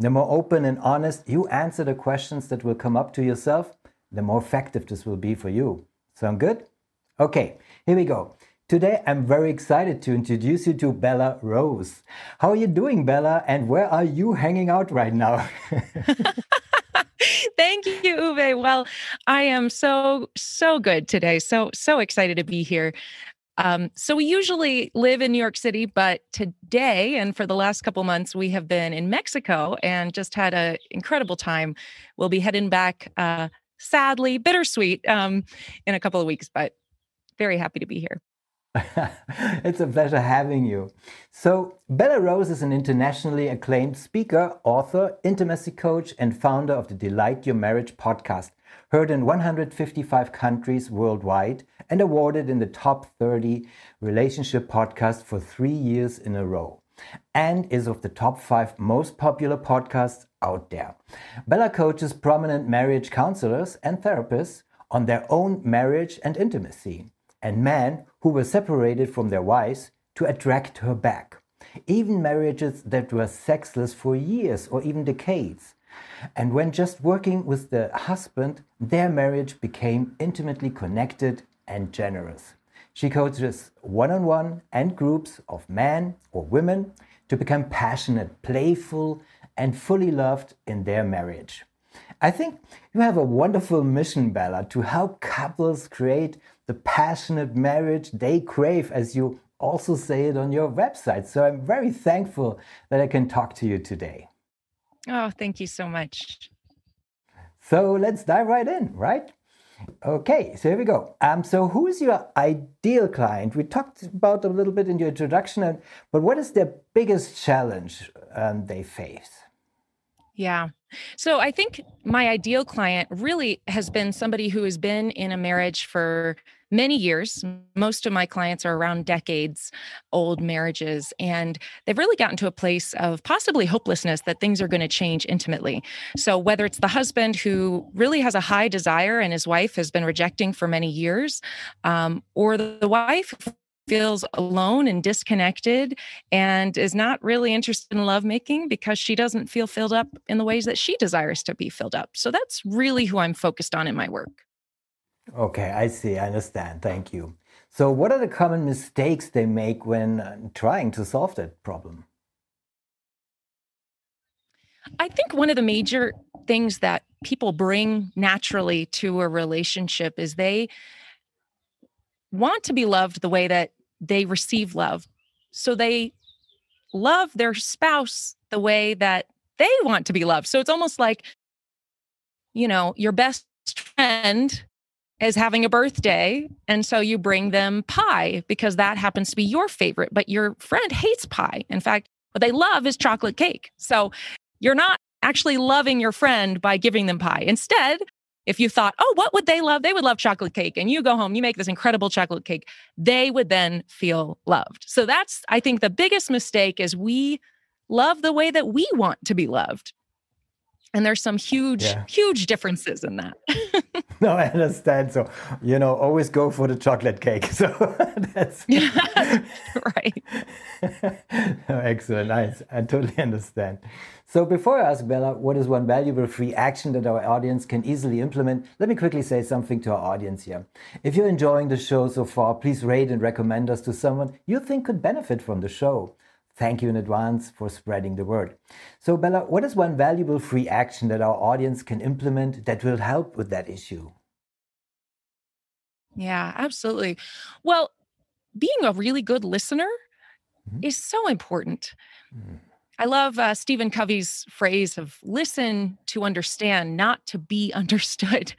The more open and honest you answer the questions that will come up to yourself, the more effective this will be for you. Sound good? Okay, here we go. Today I'm very excited to introduce you to Bella Rose. How are you doing, Bella? And where are you hanging out right now? Thank you, Uwe. Well, I am so, so good today. So, so excited to be here. Um, so we usually live in New York City, but today and for the last couple months, we have been in Mexico and just had an incredible time. We'll be heading back, uh, sadly, bittersweet, um, in a couple of weeks, but very happy to be here. it's a pleasure having you. So, Bella Rose is an internationally acclaimed speaker, author, intimacy coach, and founder of the Delight Your Marriage podcast, heard in 155 countries worldwide and awarded in the top 30 relationship podcasts for three years in a row, and is of the top five most popular podcasts out there. Bella coaches prominent marriage counselors and therapists on their own marriage and intimacy, and men who were separated from their wives to attract her back. Even marriages that were sexless for years or even decades. And when just working with the husband, their marriage became intimately connected and generous. She coaches one on one and groups of men or women to become passionate, playful, and fully loved in their marriage. I think you have a wonderful mission, Bella, to help couples create the passionate marriage they crave, as you also say it on your website. So I'm very thankful that I can talk to you today. Oh, thank you so much. So let's dive right in, right? Okay, so here we go. Um, so who is your ideal client? We talked about a little bit in your introduction, but what is their biggest challenge um, they face? Yeah. So I think my ideal client really has been somebody who has been in a marriage for many years. Most of my clients are around decades old marriages, and they've really gotten to a place of possibly hopelessness that things are going to change intimately. So, whether it's the husband who really has a high desire and his wife has been rejecting for many years, um, or the wife feels alone and disconnected and is not really interested in lovemaking because she doesn't feel filled up in the ways that she desires to be filled up. So that's really who I'm focused on in my work. Okay, I see. I understand. Thank you. So, what are the common mistakes they make when uh, trying to solve that problem? I think one of the major things that people bring naturally to a relationship is they want to be loved the way that they receive love. So they love their spouse the way that they want to be loved. So it's almost like, you know, your best friend is having a birthday. And so you bring them pie because that happens to be your favorite, but your friend hates pie. In fact, what they love is chocolate cake. So you're not actually loving your friend by giving them pie. Instead, if you thought, oh, what would they love? They would love chocolate cake. And you go home, you make this incredible chocolate cake, they would then feel loved. So that's, I think, the biggest mistake is we love the way that we want to be loved. And there's some huge, yeah. huge differences in that. no, I understand. So, you know, always go for the chocolate cake. So that's right. oh, excellent. Nice. I totally understand. So before I ask Bella what is one valuable free action that our audience can easily implement, let me quickly say something to our audience here. If you're enjoying the show so far, please rate and recommend us to someone you think could benefit from the show. Thank you in advance for spreading the word. So, Bella, what is one valuable free action that our audience can implement that will help with that issue? Yeah, absolutely. Well, being a really good listener mm-hmm. is so important. Mm. I love uh, Stephen Covey's phrase of listen to understand, not to be understood.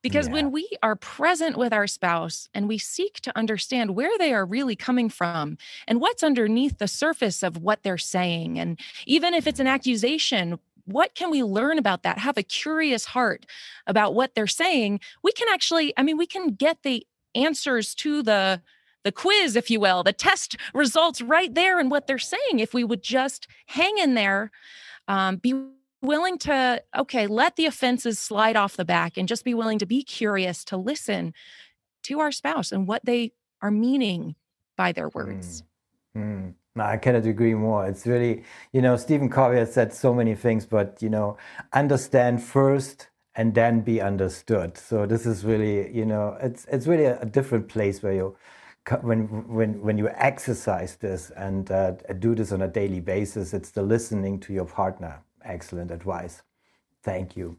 Because yeah. when we are present with our spouse and we seek to understand where they are really coming from and what's underneath the surface of what they're saying, and even if it's an accusation, what can we learn about that have a curious heart about what they're saying we can actually i mean we can get the answers to the the quiz if you will the test results right there and what they're saying if we would just hang in there um, be willing to okay let the offenses slide off the back and just be willing to be curious to listen to our spouse and what they are meaning by their words mm. Mm. No, I cannot agree more. It's really, you know, Stephen Covey has said so many things, but, you know, understand first and then be understood. So this is really, you know, it's it's really a, a different place where you, when when when you exercise this and uh, do this on a daily basis, it's the listening to your partner. Excellent advice. Thank you.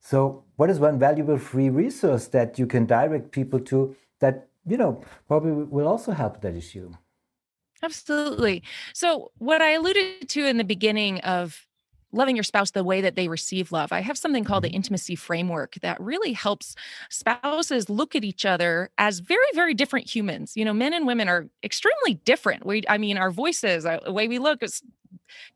So, what is one valuable free resource that you can direct people to that you know probably will also help that issue? Absolutely. So, what I alluded to in the beginning of loving your spouse the way that they receive love, I have something called the mm-hmm. intimacy framework that really helps spouses look at each other as very, very different humans. You know, men and women are extremely different. We, I mean, our voices, uh, the way we look is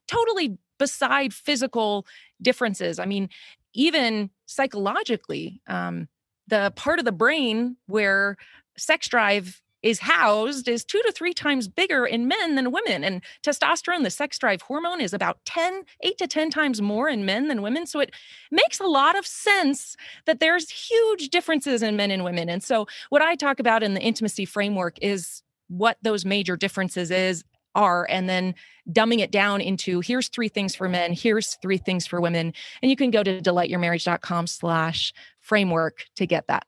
totally beside physical differences. I mean, even psychologically, um, the part of the brain where sex drive is housed is two to three times bigger in men than women. And testosterone, the sex drive hormone, is about 10, eight to 10 times more in men than women. So it makes a lot of sense that there's huge differences in men and women. And so what I talk about in the intimacy framework is what those major differences is are and then dumbing it down into here's three things for men here's three things for women and you can go to delightyourmarriage.com slash framework to get that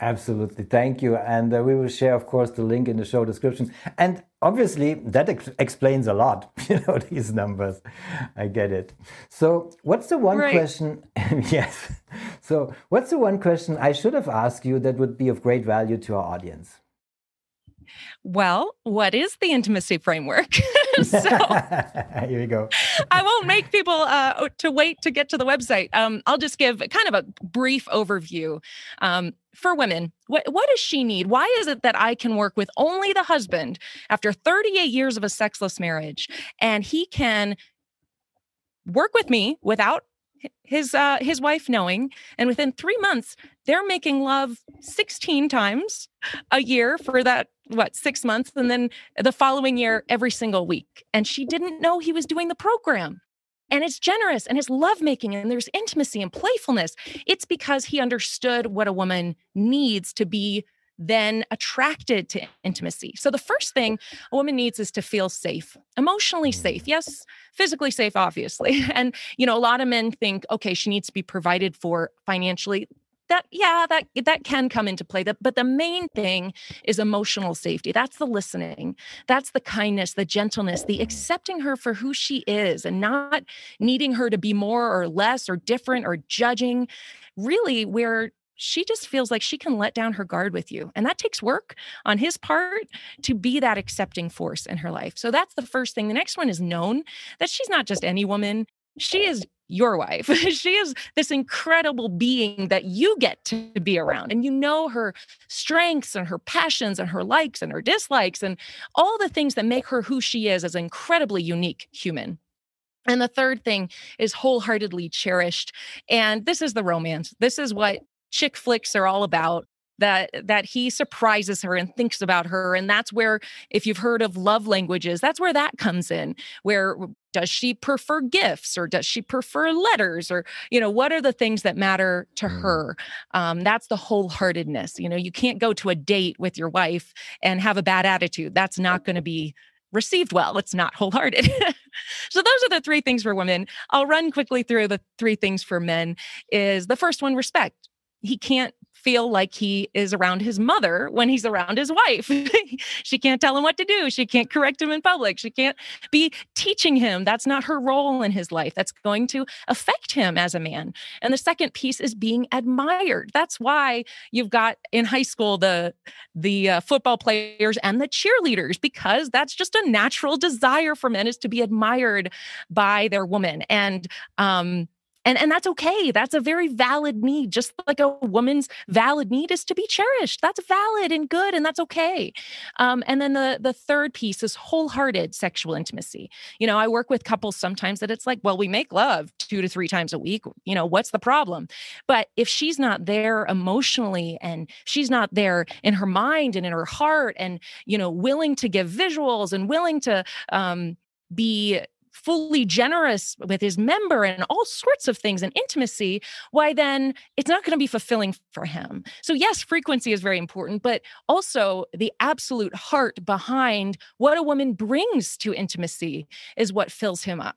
Absolutely. Thank you. And uh, we will share, of course, the link in the show description. And obviously, that ex explains a lot, you know, these numbers. I get it. So, what's the one right. question? yes. So, what's the one question I should have asked you that would be of great value to our audience? Well, what is the intimacy framework? so here you go. I won't make people uh, to wait to get to the website. Um, I'll just give kind of a brief overview. Um, for women, what, what does she need? Why is it that I can work with only the husband after 38 years of a sexless marriage and he can work with me without his uh, his wife knowing and within 3 months they're making love 16 times a year for that what 6 months and then the following year every single week and she didn't know he was doing the program. And it's generous and it's lovemaking and there's intimacy and playfulness. It's because he understood what a woman needs to be then attracted to intimacy. So the first thing a woman needs is to feel safe, emotionally mm. safe. Yes, physically safe obviously. And you know, a lot of men think okay, she needs to be provided for financially that yeah that that can come into play but the main thing is emotional safety that's the listening that's the kindness the gentleness the accepting her for who she is and not needing her to be more or less or different or judging really where she just feels like she can let down her guard with you. And that takes work on his part to be that accepting force in her life. So that's the first thing. The next one is known that she's not just any woman, she is your wife. she is this incredible being that you get to be around. And you know her strengths and her passions and her likes and her dislikes and all the things that make her who she is as an incredibly unique human. And the third thing is wholeheartedly cherished. And this is the romance. This is what chick flicks are all about that that he surprises her and thinks about her and that's where if you've heard of love languages that's where that comes in where does she prefer gifts or does she prefer letters or you know what are the things that matter to mm. her? Um, that's the wholeheartedness you know you can't go to a date with your wife and have a bad attitude that's not going to be received well it's not wholehearted. So those are the three things for women. I'll run quickly through the three things for men is the first one respect he can't feel like he is around his mother when he's around his wife. she can't tell him what to do. She can't correct him in public. She can't be teaching him. That's not her role in his life. That's going to affect him as a man. And the second piece is being admired. That's why you've got in high school the the uh, football players and the cheerleaders because that's just a natural desire for men is to be admired by their woman. And um and and that's okay. That's a very valid need just like a woman's valid need is to be cherished. That's valid and good and that's okay. Um, and then the the third piece is wholehearted sexual intimacy. You know i work with couples sometimes that it's like well we make love two to three times a week. You know what's the problem? But if she's not there emotionally and she's not there in her mind and in her heart and you know willing to give visuals and willing to um, be fully generous with his member and all sorts of things and intimacy, why then it's not going to be fulfilling for him. So, yes, frequency is very important, but also the absolute heart behind what a woman brings to intimacy is what fills him up.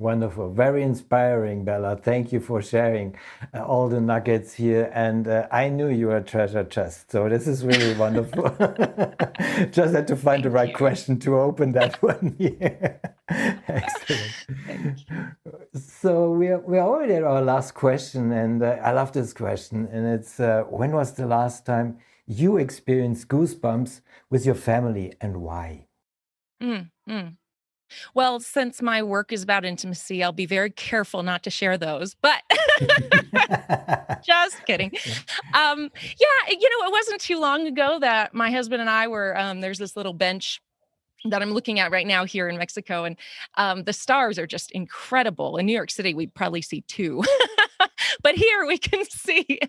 Wonderful, very inspiring, Bella. Thank you for sharing uh, all the nuggets here. And uh, I knew you were a treasure chest, so this is really wonderful. Just had to find Thank the right you. question to open that one Yeah. Excellent. So we are, we are already at our last question, and uh, I love this question. And it's uh, when was the last time you experienced goosebumps with your family, and why? Mm, mm. Well, since my work is about intimacy, I'll be very careful not to share those. But just kidding. Um, yeah, you know, it wasn't too long ago that my husband and I were um, there's this little bench that I'm looking at right now here in Mexico, and um, the stars are just incredible. In New York City, we probably see two. but here we can see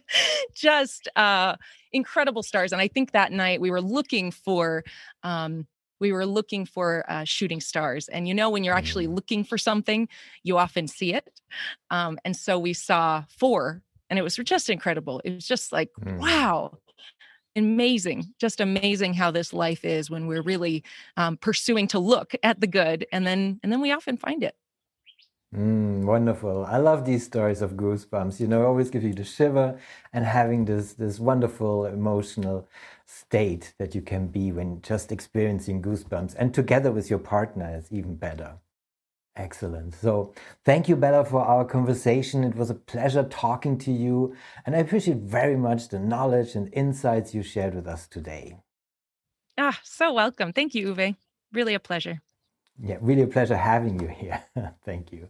just uh, incredible stars. And I think that night we were looking for um, we were looking for uh, shooting stars. And you know, when you're actually mm. looking for something, you often see it. Um, and so we saw four, and it was just incredible. It was just like, mm. wow, amazing, just amazing how this life is when we're really um, pursuing to look at the good, and then and then we often find it. Mm, wonderful. I love these stories of goosebumps. You know, always give you the shiver and having this this wonderful emotional state that you can be when just experiencing goosebumps. And together with your partner is even better. Excellent. So, thank you, Bella, for our conversation. It was a pleasure talking to you, and I appreciate very much the knowledge and insights you shared with us today. Ah, so welcome. Thank you, Uwe. Really a pleasure. Yeah, really a pleasure having you here. thank you.